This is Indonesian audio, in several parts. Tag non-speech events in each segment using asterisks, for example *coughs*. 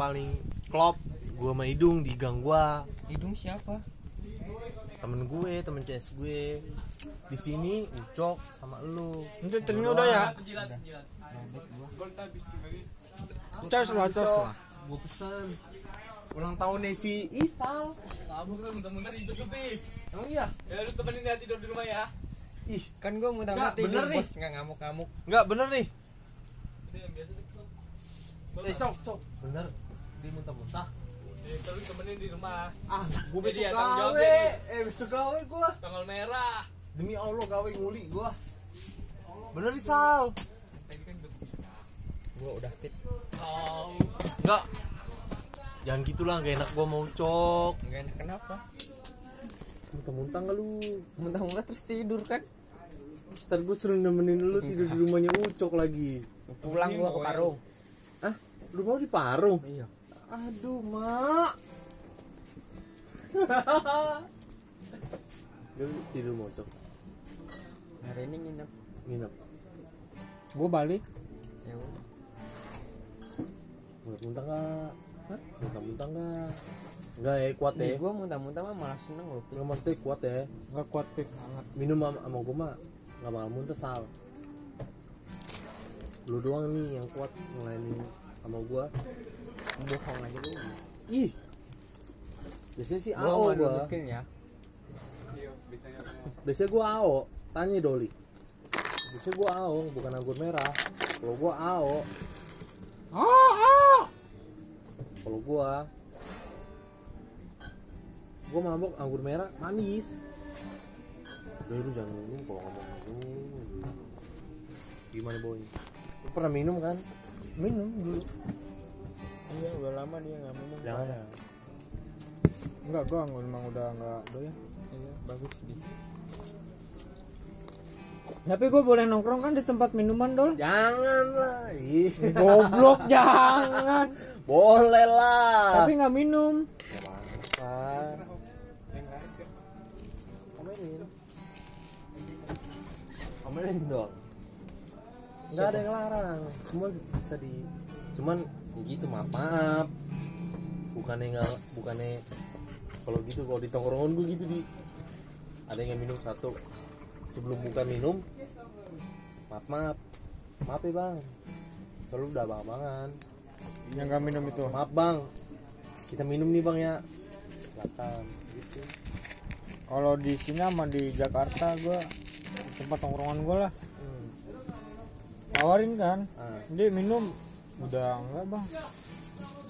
paling klop gua sama hidung di gang gua. Hidung siapa? Temen gue temen CS gue. Di sini ucok sama lu. Nanti ini udah ya. Cas lah, cas lah. gue pesen. Ulang tahunnya si Isal. Kamu kan muntah-muntah ribet lebih. emang iya? Ya lu temenin dia tidur di rumah ya. ih. Kan gue Nggak, muntah tidur bener nih. bos nggak ngamuk ngamuk nggak bener nih. Itu yang biasa. Tuh. eh cok cok. Bener dia muntah-muntah Ya, kalau lu temenin di rumah. ah gue besok ya, tanggung jawab gawe eh besok gawe gue Tanggal merah. demi Allah gawe nguli gue bener kan udah gue udah fit Oh. Enggak. Jangan gitulah, gak enak gua mau cok. nggak enak kenapa Muntah-muntah nggak lu? muntah muntah terus tidur kan Ntar gue sering nemenin lu tidur di rumahnya Ucok lagi. pulang gue ke Parung Ah, lu mau di Parung? iya Aduh, mak. *laughs* Lu tidur mau Ucok. hari ini nginep Nginep. Gue balik. ya udah Muntah-muntah nggak? Hah? Muntah-muntah nggak? Enggak ya, kuat Nih ya. gue muntah-muntah mah malah seneng loh. Enggak maksudnya kuat ya. Nggak kuat pik. Minum sama, sama gua mah nggak bakal muntah sal. Lu doang nih yang kuat ngelainin sama gua. Bohong aja lu Ih. Biasanya sih gue AO gua. nunjukin ya Biasanya gua AO. Tanya Doli. Biasanya gua AO, bukan anggur merah. Kalau gua AO, Ah, ah. kalau gua gua mabok anggur merah manis. Udah lu jangan minum kalau ngomong minum. Gimana boy? Lu pernah minum kan? Minum dulu. Iya udah lama dia nggak minum Jangan. Enggak, gua nggak- emang udah enggak doyan. iya bagus di Tapi gue boleh nongkrong kan di tempat minuman dol. Jangan lah. Ih. Goblok jangan. Boleh lah. Tapi nggak minum. apa? Dong. Nggak ada yang larang. Semua bisa di. Cuman gitu maaf maaf. Bukannya nggak, bukannya kalau gitu kalau di tongkrongan gue gitu di ada yang minum satu sebelum buka minum maaf maaf maaf ya bang selalu udah abang abangan Yang nggak minum itu. maaf bang kita minum nih bang ya silakan gitu Kalau di sini sama di Jakarta gue tempat tongkrongan gue lah. hmm. Tawarin kan. ah, Dia minum udah enggak bang.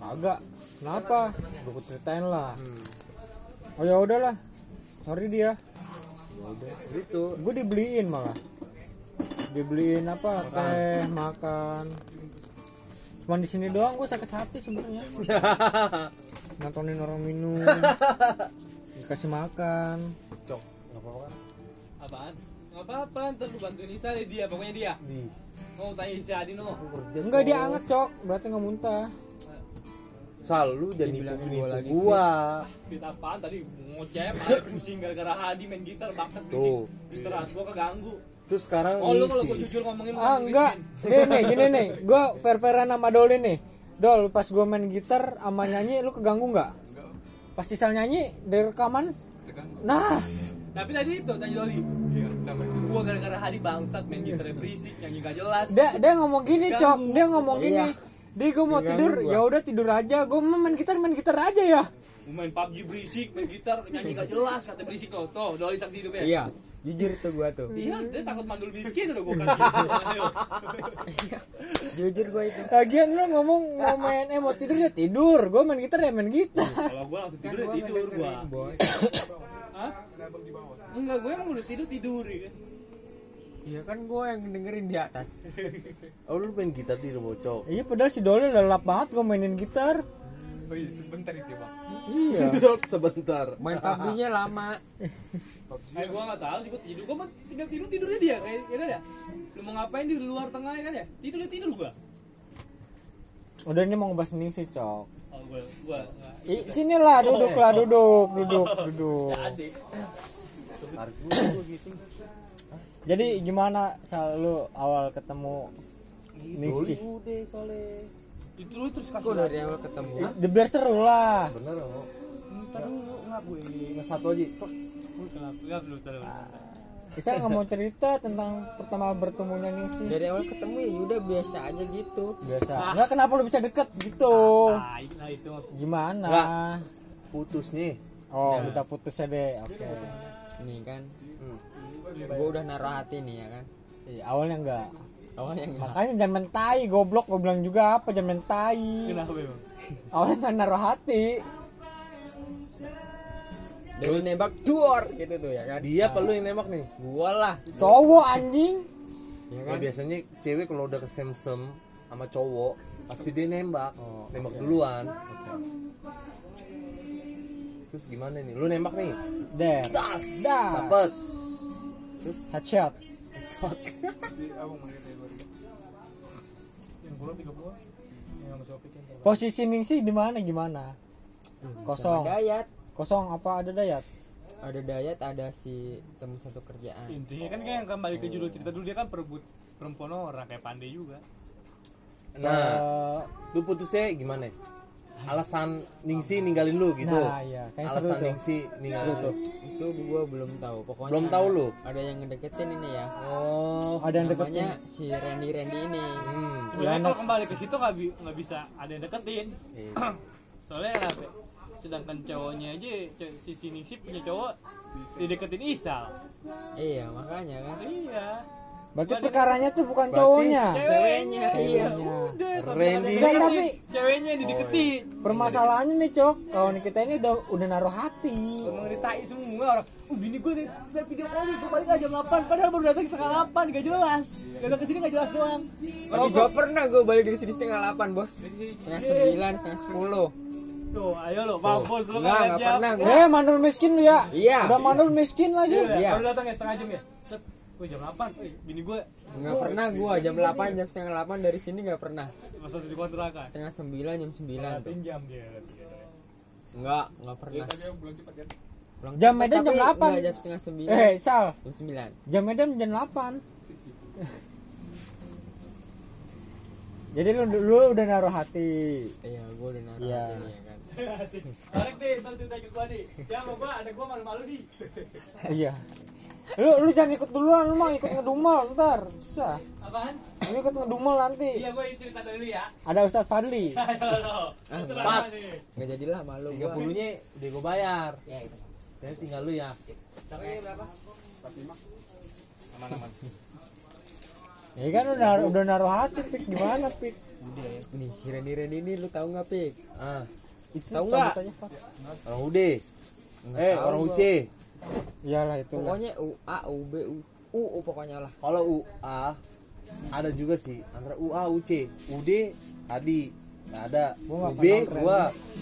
Agak. Kenapa? Gue ceritain lah. hmm. Oh ya udahlah. Sorry dia. ya udah gitu Gue dibeliin malah. Dibeliin apa? Teh, makan. Cuman di sini doang gue sakit hati sebenarnya. *laughs* Nontonin orang minum. *laughs* Dikasih makan. cok nggak apa-apa kan Apaan? Nggak apa-apa, ntar lu bantuin Isa deh dia, pokoknya dia. di Mau tanya Isa Adi no. Enggak dia anget cok. Berarti nggak muntah. sal lu jadi nipu Dibilangin nipu gua lagi, gua Fit apaan tadi ngoceh malah pusing gara-gara Hadi main gitar bakat Tuh. berisik. Istirahat gua keganggu. terus sekarang Oh lu kalau gua jujur ngomongin lu Ah enggak. Nih nih gini nih. Gue fair fairan sama Doli nih. Dol pas gue main gitar sama nyanyi lu keganggu nggak? Pas Cisal nyanyi dari rekaman. Nah, Tapi tadi itu tanya Doli. Iya, sama. Gua gara-gara Hadi bangsat main gitar berisik, nyanyi gak jelas. dia dia ngomong gini cok. Dia ngomong gini. Iya. Dia gue mau tidur, gua. ya udah tidur aja. Gue mau main gitar, main gitar aja ya. Gua main PUBG berisik, main gitar nyanyi gak jelas, kata berisik tuh. Tuh, Doli saksi hidupnya. iya jujur tuh gua tuh Iya, dia takut mandul miskin udah gua kan gitu. *laughs* jujur gua itu Lagian lu ngomong mau main eh mau tidur ya tidur. Gue main gitar ya main gitar. Kalau gua langsung tidur ya tidur gua. bos Hah? Enggak, gue emang udah tidur tidur ya kan. Iya kan gua yang dengerin di atas oh lu main gitar di rumah cok Iya padahal si Doli lelap banget gue mainin gitar. Iya. *laughs* sebentar main PUBG-nya lama Eh gua enggak tahu sih gua tidur. Gua mah tinggal tidur tidurnya dia kayak kira ya. Lu mau ngapain di luar tengah ya kan ya? Tidur ya tidur gua. Udah ini mau ngebahas misi cok. Oh, gua gua enggak. I, sini lah duduk lah duduk duduk duduk. *laughs* Ya dulu gua gitu Jadi gimana selalu awal ketemu Doli Ningsih? udah itu lu terus kasih dari awal ketemu? Ya, biar seru lah. Bener oh ntar dulu nggak gue nggak satu aja. Gue kenapa? Nggak dulu kita mau cerita tentang pertama bertemunya nih sih Dari awal ketemu ya udah biasa aja gitu. biasa. Nggak kenapa lu bisa deket gitu? Nah, nah itu. Gimana? Putus nih. Oh kita putus ya deh. Oke. Nih kan. Gue udah naruh hati nih ya kan. Iya, awalnya enggak. Awalnya enggak. makanya jangan mentai goblok. Gue bilang juga apa jangan mentai kenapa emang? Awalnya jangan naruh hati. Dari nembak duor gitu tuh ya kan. dia apa lu yang nembak nih. Gua lah. cowok anjing. Ya Nah, kan. biasanya cewek kalau udah kesemsem sama cowok pasti dia nembak. Nembak duluan. Terus gimana nih? Lu nembak nih? Der das! Das. dapet terus? Headshot. Headshot. *laughs* Kan. Posisi Ningsi di mana? Gimana? Kosong Sama Dayat. kosong apa ada dayat? Ada Dayat, ada si temen satu kerjaan. intinya kan kayak yang kembali ke judul cerita dulu dia kan perebut perempuan orang kayak pandai juga. Nah. Eh, lu putusnya gimana alasan Ningsi ninggalin lu gitu nah iya kayak alasan Ningsi ninggalin lu Itu gua belum tahu. Pokoknya Belum tahu ada- lu? Ada yang ngedeketin ini ya. oh ada yang deketin si Randy Randy ini. hmm. sebenarnya kalau kembali ke situ nggak bi- bisa ada yang deketin Iya. *clears throat* soalnya kenapa sedangkan cowoknya aja si si Ningsi punya cowok dideketin Isal Iya, makanya kan. iya berarti perkaranya tuh bukan cowoknya. Ceweknya, iya. udah Randy. Enggak, tapi- ceweknya yang dideketin permasalahannya nih cok. Kawan kita ini udah udah naruh hati. Emang ditai semua orang. Oh bini gue udah udah video call nih. Gue balik aja jam 8 Padahal baru datang setengah 8 Gak jelas. Gak datang ke sini gak jelas doang. Tapi gua pernah gua balik dari sini setengah delapan bos. Setengah sembilan, setengah sepuluh. Tuh ayo lo Mampus lo Enggak, enggak pernah eh mandul miskin lu ya. Iya. udah mandul miskin lagi. Iya. Baru datang ya setengah jam ya Wih jam 8 Wih bini gue Enggak pernah gua jam 8 jam setengah 8 dari sini enggak pernah. Masa di kontrakan Setengah sembilan jam sembilan tuh. jam dia Enggak, enggak pernah. Pulang Jam cepet, Medan jam tapi 8. enggak, jam setengah sembilan. eh sal Jam sembilan. jam Medan jam 8 *laughs* jadi lu, lu udah naruh hati Iya, gua udah naruh Iya. hati ya kan. Tarik deh Ntar cerita ke nih Ya sama ada gue malu-malu nih iya. Lu lu jangan ikut duluan lu mah ikut ngedumel ntar. Susah. Apaan? lu ikut ngedumel nanti. Iya gue cerita dulu ya. Ada Ustaz Fadli. *laughs* Ayo lo. Ah, Itu enggak. Enggak jadilah malu tiga gua. puluhnya udah gue bayar. Dan tinggal lu ya. Ya kan udah udah naruh hati pik. Gimana pik? Nih, si Randy Randy ini lu tahu enggak, Pik? ah itu Tahu nggak? orang UD eh orang gua. UC iyalah itu lah. Pokoknya UA, UB, U, UU pokoknya lah. kalau UA ada juga sih antara UA UC UD tadi nggak ada. Gua nggak UB kenal tren. gua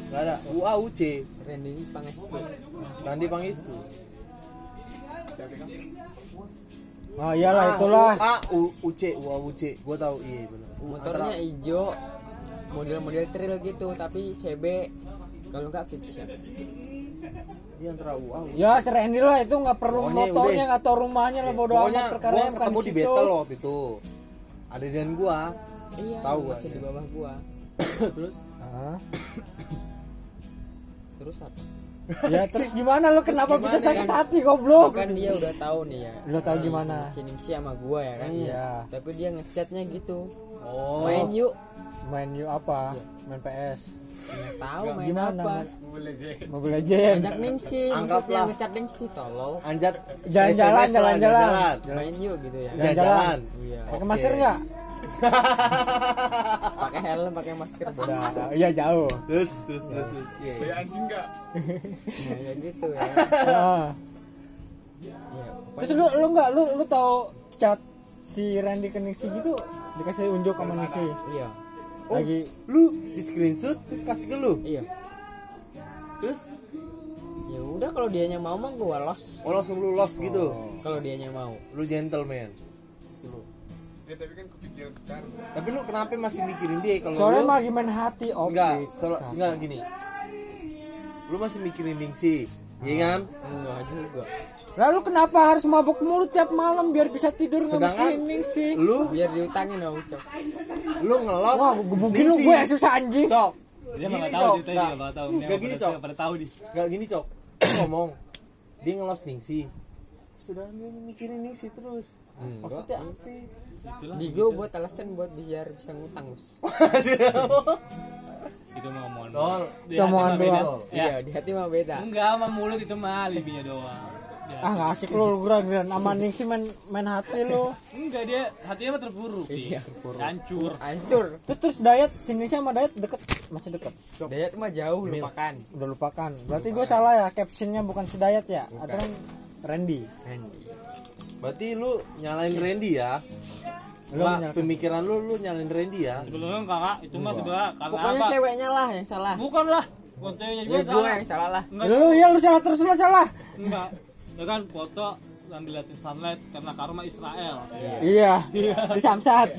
nggak ada. UA UC Randy ini pangestu. Randi Pangestu. Oh iyalah Ah, itulah. UA U- UC UA UC gua tahu iya benar Motornya hijau, model-model trail gitu, tapi CB kalau enggak fiction. Antara UA UC ya lah itu nggak perlu Pokoknya motornya udah. nggak tahu rumahnya lah bodo pokoknya amat perkara bukan ketemu di battle waktu itu ada dan gua Iya, Tahu gua, masih di iya. bawah gua. *coughs* terus Ah. Terus apa? ya terus gimana lu kenapa gimana bisa sakit kan? hati goblok Kan dia udah tahu nih ya. Udah tahu si- gimana? Si Ningsi sama gua ya kan. Iya. Tapi dia ngechatnya gitu. Oh Main yuk. main yuk apa main PS Nggak tahu main gimana apa. Mobile Legend Ngajak Ningsi, Anggaplah. maksudnya ngecat Ningsi tolol. anjat Jalan-jalan, jalan-jalan. Main yuk gitu ya. Jalan-jalan. jalan Iya. pakai masker nggak *laughs* Pakai helm, pakai masker. Udah, iya jauh terus terus terus terus. Iya, iya. Nah, ya gitu ya. Ah. Iya, terus lu lu nggak lu lu tahu chat si Randy ke Nixi gitu dikasih unjuk sama Nixi Iya. lagi. lu di screenshot terus kasih ke lu? Iya. terus? Ya udah kalau dianya mau mah gua los. oh langsung lu lost gitu? Kalau dianya mau. lu gentleman. Lu. tapi lu kenapa masih mikirin dia? Kalau soalnya lu mah gimana hati oke. Enggak sol- enggak gini. Lu masih mikirin Ningsi iya kan? Enggak juga. Lalu kenapa harus mabuk mulu tiap malam biar bisa tidur Sedangkan- sih? lu biar diutangin dong cok lu ngelos Wah, gebukin lu gue susah anjing. cok Dia Gini, mah nggak tahu Cok. ceritanya, dia nggak tahu. Nggak gini, Cok. pada tahu nih. Gak gini cok ngomong dia ngelos ningsi sudah dia mikirin ningsi terus maksudnya apa Itulah. di gue buat alasan buat biar bisa ngutang bos *laughs* Itu mah omongan. Tol. Di Itu omongan mah doang. Ya. iya di hati mah beda Enggak, sama mulut itu mah alibinya doang. Ya. Ah nggak asik lu lu gerak sama Ningsi main main hati lu. Enggak dia hatinya mah terpuruk. Iya, Iya, hancur. hancur Terus terus Dayat sini sama Dayat deket masih deket. Dayat mah jauh lupakan Udah lupakan. Berarti gue salah ya captionnya bukan si Dayat ya atau kan Randy. Randy berarti lu nyalain Randy ya Lu pemikiran lu lu nyalain Randy ya Sebelumnya kakak, itu mah sebenarnya karena pokoknya apa? ceweknya lah yang salah Bukan lah. Bukan ceweknya juga ya yang gue salah. yang salah lah Enggak, Lu ya lu salah terus lu salah. enggak. Ya kan foto yang diliatin sunlight karena karma Israel. Iya. Di Samsat.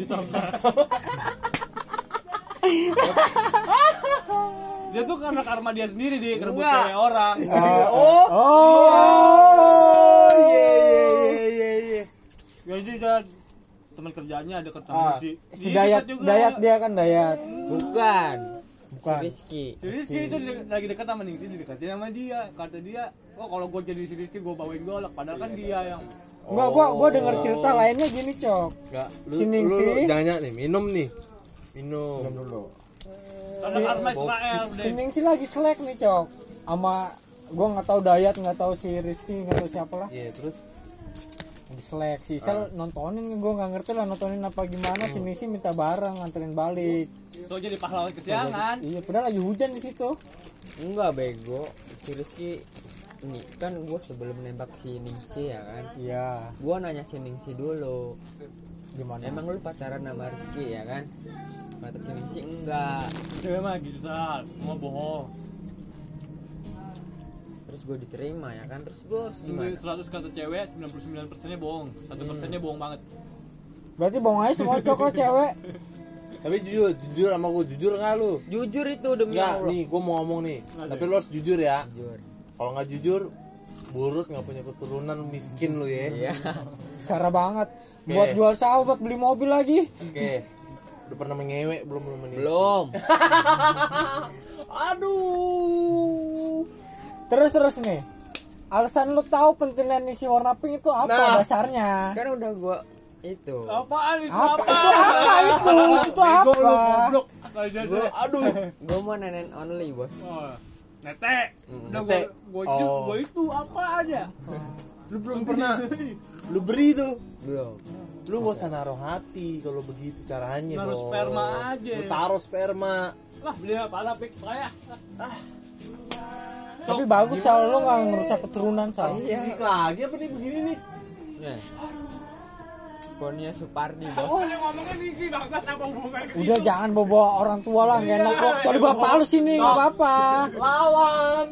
Dia tuh karena karma dia sendiri dia kerebut cewek orang. oh Oh. iya iya iya iya iya Ya dia teman kerjanya ada ketemu Ah, si Dayat. Dayat dia kan Dayat. bukan Bukan. si Rizky Si Rizky itu di- lagi dekat sama Ningsi didekatin sama dia. Kata dia, oh kalau gue jadi si Rizky gue bawain golok. Padahal kan dia yang Enggak gua gua denger cerita lainnya gini, Cok. Nggak, lu, Si lu, Ningsi. lu, jangan jangan nih minum nih minum dulu karena karma Israel. Si deh. Ningsi lagi selek nih, Cok. Sama gua nggak tahu Dayat, nggak tahu si Rizky, nggak tahu siapa lah. iya terus Lagi selek si Sel nontonin gua nggak ngerti lah nontonin apa gimana si Ningsi minta barang nganterin balik. Tuh jadi pahlawan kesiangan. Iya, padahal lagi hujan di situ. enggak bego si Rizky ini kan gue sebelum nembak si Ningsi ya kan Iya, gue nanya si Ningsi dulu gimana? emang lu pacaran sama Rizky ya kan kata si Ningsi enggak Cewek mah gitu sal, mau bohong. Terus gue diterima ya kan? Terus gue harus gimana? 100 kata cewek, 99 persennya bohong. Satu persennya bohong banget. Berarti bohong aja semua cok lah cewek. tapi jujur jujur sama gue jujur nggak lu? Jujur itu demi Enggak, Allah. nih gue mau ngomong nih. Tapi lu harus jujur ya. Jujur. Kalau nggak jujur burut nggak punya keturunan miskin lu ya. Iya. Cara banget. Buat jual sawah, buat beli mobil lagi. oke. Udah pernah mengewek belum belum ini *laughs* belum. Aduh Terus terus nih. Alasan lu tahu pentilnya nih si warna pink itu apa Nah. dasarnya? kan udah gue itu Apaan itu? Apa itu apa itu? *laughs* Itu apa? Goblok. Gue aduh *laughs* gue mau nenen only bos Oh, Nete. Udah Nete. gue gue itu, Oh. gue itu apa aja? lu belum pernah lu beri tuh belum lu gak usah naruh hati kalau begitu caranya Naruh sperma aja. lu taruh sperma Lah beli apa lah pik saya. Tapi bagus sal lu nggak ngerusak keturunan sal. Fisik lagi apa nih begini nih nah Ponnya Supardi bos Oh, yang ngomongnya Niki bangsat apa hubungannya? Udah jangan bawa orang tua lah nggak enak kok. Cari bapak lu sini nggak apa-apa. lawan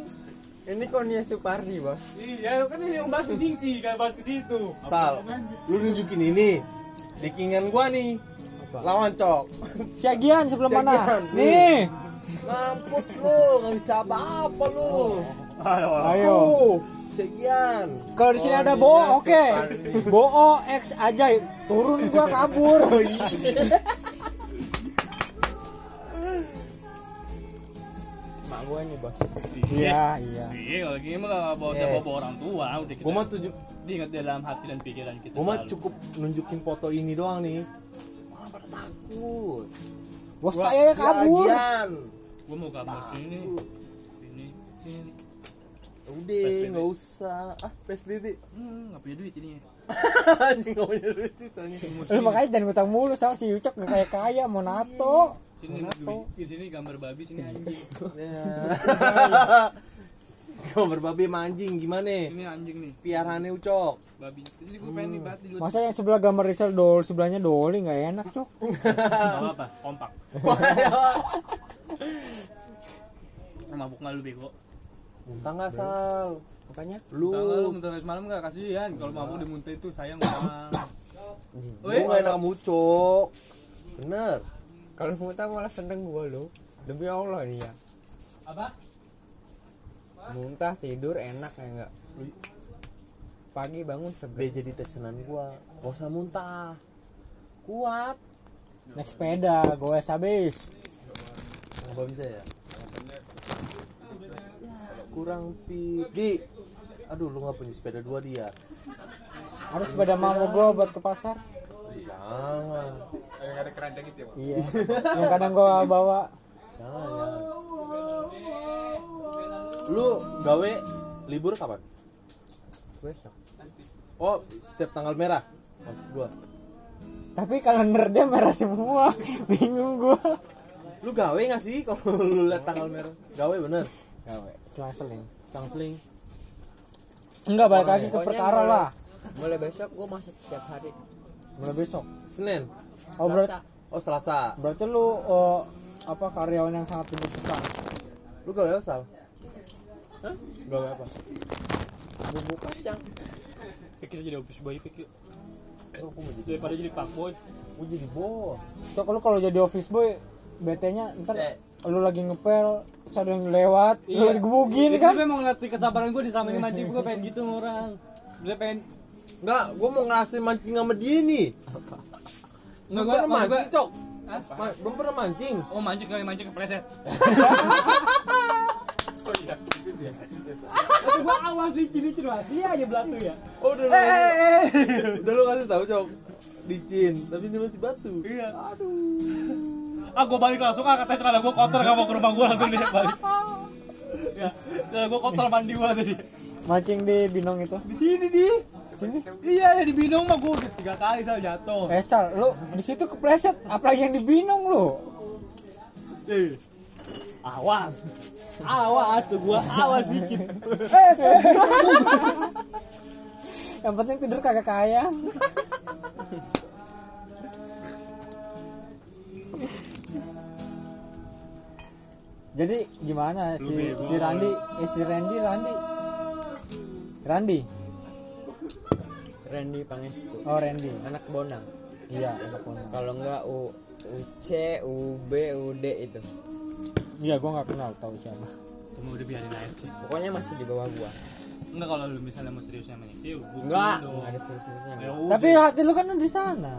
ini konnya Supardi bos Iya, kan ini yang bahas ke Dingsi, kan bahas ke situ. sal lu nunjukin ini dikingan gua nih lawan cok Siagian sebelah mana? Siagian, Nih. Mampus lu nggak bisa apa-apa lu. Ayo. tuh sekian. Kalau di sini ada Bo, oke. Bo X aja turun gua kabur. *laughs* mak gue nih bos. Iya, iya. Iya, kalau gini mah gak bawa siapa bawa orang tua, udah kita mah tujuh diingat dalam hati dan pikiran kita. gua mah cukup nunjukin foto ini doang nih. Orang pada takut Bos saya kabur. Gua mau gambar sini, sini, sini. udah nggak usah. Ah psbb Hmm, nggak punya duit ini. *laughs* anjing nggak punya duit sih tanya Lu makanya jangan ngutang mulu soal si Ucok gak kayak kaya mau nato. Sini, di sini gambar babi, sini anjing. *laughs* *laughs* Gambar babi sama anjing gimana? Ini anjing nih, Piaraannya ucok. babi. Jadi gua pengen nih banget dua. Masa yang sebelah gambar Rizal Dol, sebelahnya Doli nggak enak, Cok. Gak apa, kompak. *laughs* Mabuk nggak lu bego? Muntah nggak sal? makanya Lu, muntah semalam nggak kasihan. Kalau mabuk dimuntah itu sayang banget. lu nggak enak kamu cok. Bener. kalau muntah malah seneng gue lo demi Allah nih ya Apa? Muntah tidur enak ya enggak? Pagi bangun dia seger jadi tesenan gua. Gak usah muntah. Kuat. Naik sepeda goes habis. Nggak bisa ya? Kurang pi di. Aduh lu nggak punya sepeda dua dia. Harus sepeda mama gua buat ke pasar. Jangan. Yang ada keranjang itu ya, Pak? iya. Yang kadang gua bawa. Jangan ya lu gawe libur kapan? Besok. Oh setiap tanggal merah maksud gua. Tapi kalender dia merah semua. *laughs* Bingung gua. Lu gawe nggak sih kalau lu lihat tanggal merah? Gawe bener? Gawe. Selang-seling sang seling? Enggak balik lagi ke perkara mulai- lah. Mulai besok gua masuk setiap hari. Mulai besok. Senin? Oh berarti Selasa. oh selasa. Berarti lu oh, apa karyawan yang sangat tuntutan lu gawe sal Hah? gawe apa bumbu kacang Pikir jadi office boy, pikir Oh, aku mau jadi daripada jadi pak boy. gua jadi bos cok lu kalau jadi office boy BT nya ntar Eh. lu lagi ngepel ada yang lewat lu Iya. digebugin Itu kan sebenarnya mau ngelatih kesabaran gue di selama ini mancing gue pengen gitu sama orang. Dia pengen Enggak, gua mau ngerasain mancing sama dia nih. Enggak gue pernah mancing, Cok. Hah? Ma- belum pernah mancing. Oh mancing kali mancing kepleset. *laughs* Ya. Tapi gua awas licin licin masih aja belatu ya. Oh, udah lu, Eh, udah lu kasih tahu, Cok. Licin, tapi ini masih batu. Iya. Ah gua balik langsung ah katanya celana gua kotor gak mau ke rumah gua langsung dia balik. Ya, celana gua kotor mandi gua tadi. mancing di binong itu Di sini di. sini Iya ya di Binong mah gua udah tiga kali sal jatuh. eh Sal, lu di situ kepleset apalagi yang di binong lu Eh. Awas. Awas tuh gua awas dikit. *laughs* yang penting tidur kagak kaya. Jadi gimana si si Randi? Eh si Randy Randi? Randi? Randy Pangestu. Oh Randy. Anak Bonang. Iya anak Bonang. kalau enggak U UC UB UD itu iya gua nggak kenal tahu siapa. Cuma udah biarin aja sih. pokoknya masih di bawah gua. Enggak kalau lu misalnya mau serius sama sih, enggak enggak ada serius-seriusnya. Ya tapi hati lu kan di sana.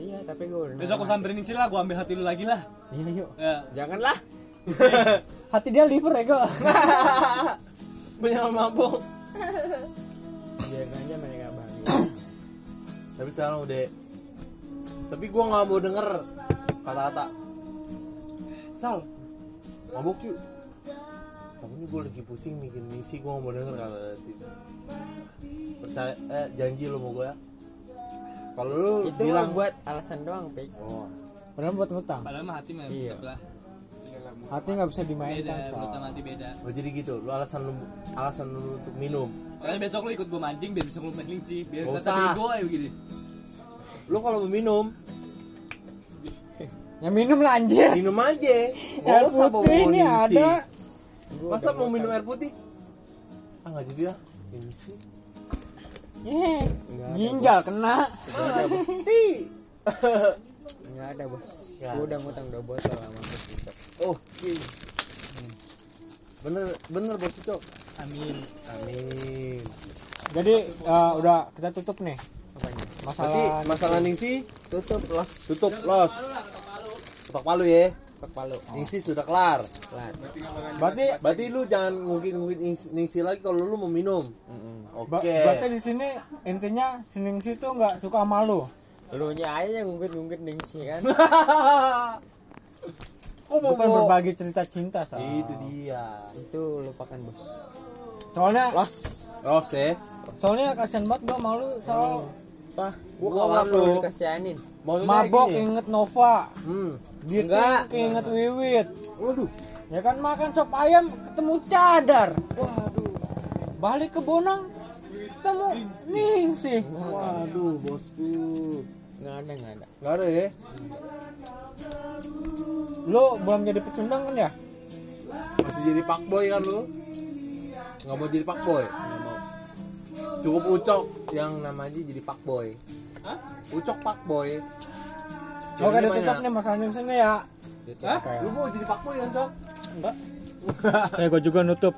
Iya tapi gua udah besok aku samperin sih lah, gua ambil hati lu lagi lah. iya yuk. Ya. janganlah. *laughs* Hati dia liver ego. *laughs* Banyak mabok. biarin aja mereka bahagia. Tapi sekarang udah Tapi gua nggak mau denger kata-kata. Sal, mabok yuk. Tapi ini gue lagi pusing bikin misi, gue gak mau denger kata itu. Percaya, eh janji lo mau gue ya. Kalau lu itu bilang buat alasan doang pik Oh, padahal buat ngutang Padahal mah hati mah Iya. lah. hati nggak bisa Beda, dimainkan sama Sal. hati beda. oh jadi gitu, lu alasan lu alasan lu untuk minum. Makanya besok lu ikut gua mancing biar bisa lu mancing sih, biar kata usah. bego ya begini. Lu kalau mau minum, ya minum lah anjir minum aja. Gak air putih ini ngisi. ada Masa mau minum air putih? Ah nggak jadi lah. Ngisi. Eh, ginjal kena Pasti. enggak ada bos Ya. gua udah ngutang dua botol sama bos Ucok. Oke. Bener bener bos Cok. Amin. Amin. jadi eh, udah kita tutup nih apanya Berarti masalah masalah Ningsi tutup los tutup los. Ketok palu ya. ketok palu Ningsi sudah kelar. Kelar. berarti Berarti lu jangan ngungkit-ngungkit Ningsi- Ningsi lagi kalau lu mau minum. ba- Oke. berarti di sini intinya Sening situ nggak suka malu lu nya aja yang ngungkit-ngungkit ningsi kan *laughs* Oh, gue pengen berbagi cerita cinta Sal. Itu dia. itu lupakan bos soalnya los Los ya. soalnya kasihan banget gue malu soal Pah, Gua gua kawan lu. dikasihanin mabok gini. inget Nova Hmm. Giting Enggak. inget Wiwit Waduh. ya kan makan sop ayam ketemu cadar waduh balik ke Bonang ketemu Ningsih Waduh, bosku. nggak ada nggak ada Enggak ada ya? lu belum jadi pecundang kan ya Masih jadi pak boy kan lu? Nggak mau jadi pak boy? Cukup ucok yang namanya jadi pak boy. Hah? Ucok pak boy. oke Ceweknya ditutup banyak. nih masalah Ningsih nih ya. Hah? Lu mau jadi pak boy kan, Cok? Kayak gue juga nutup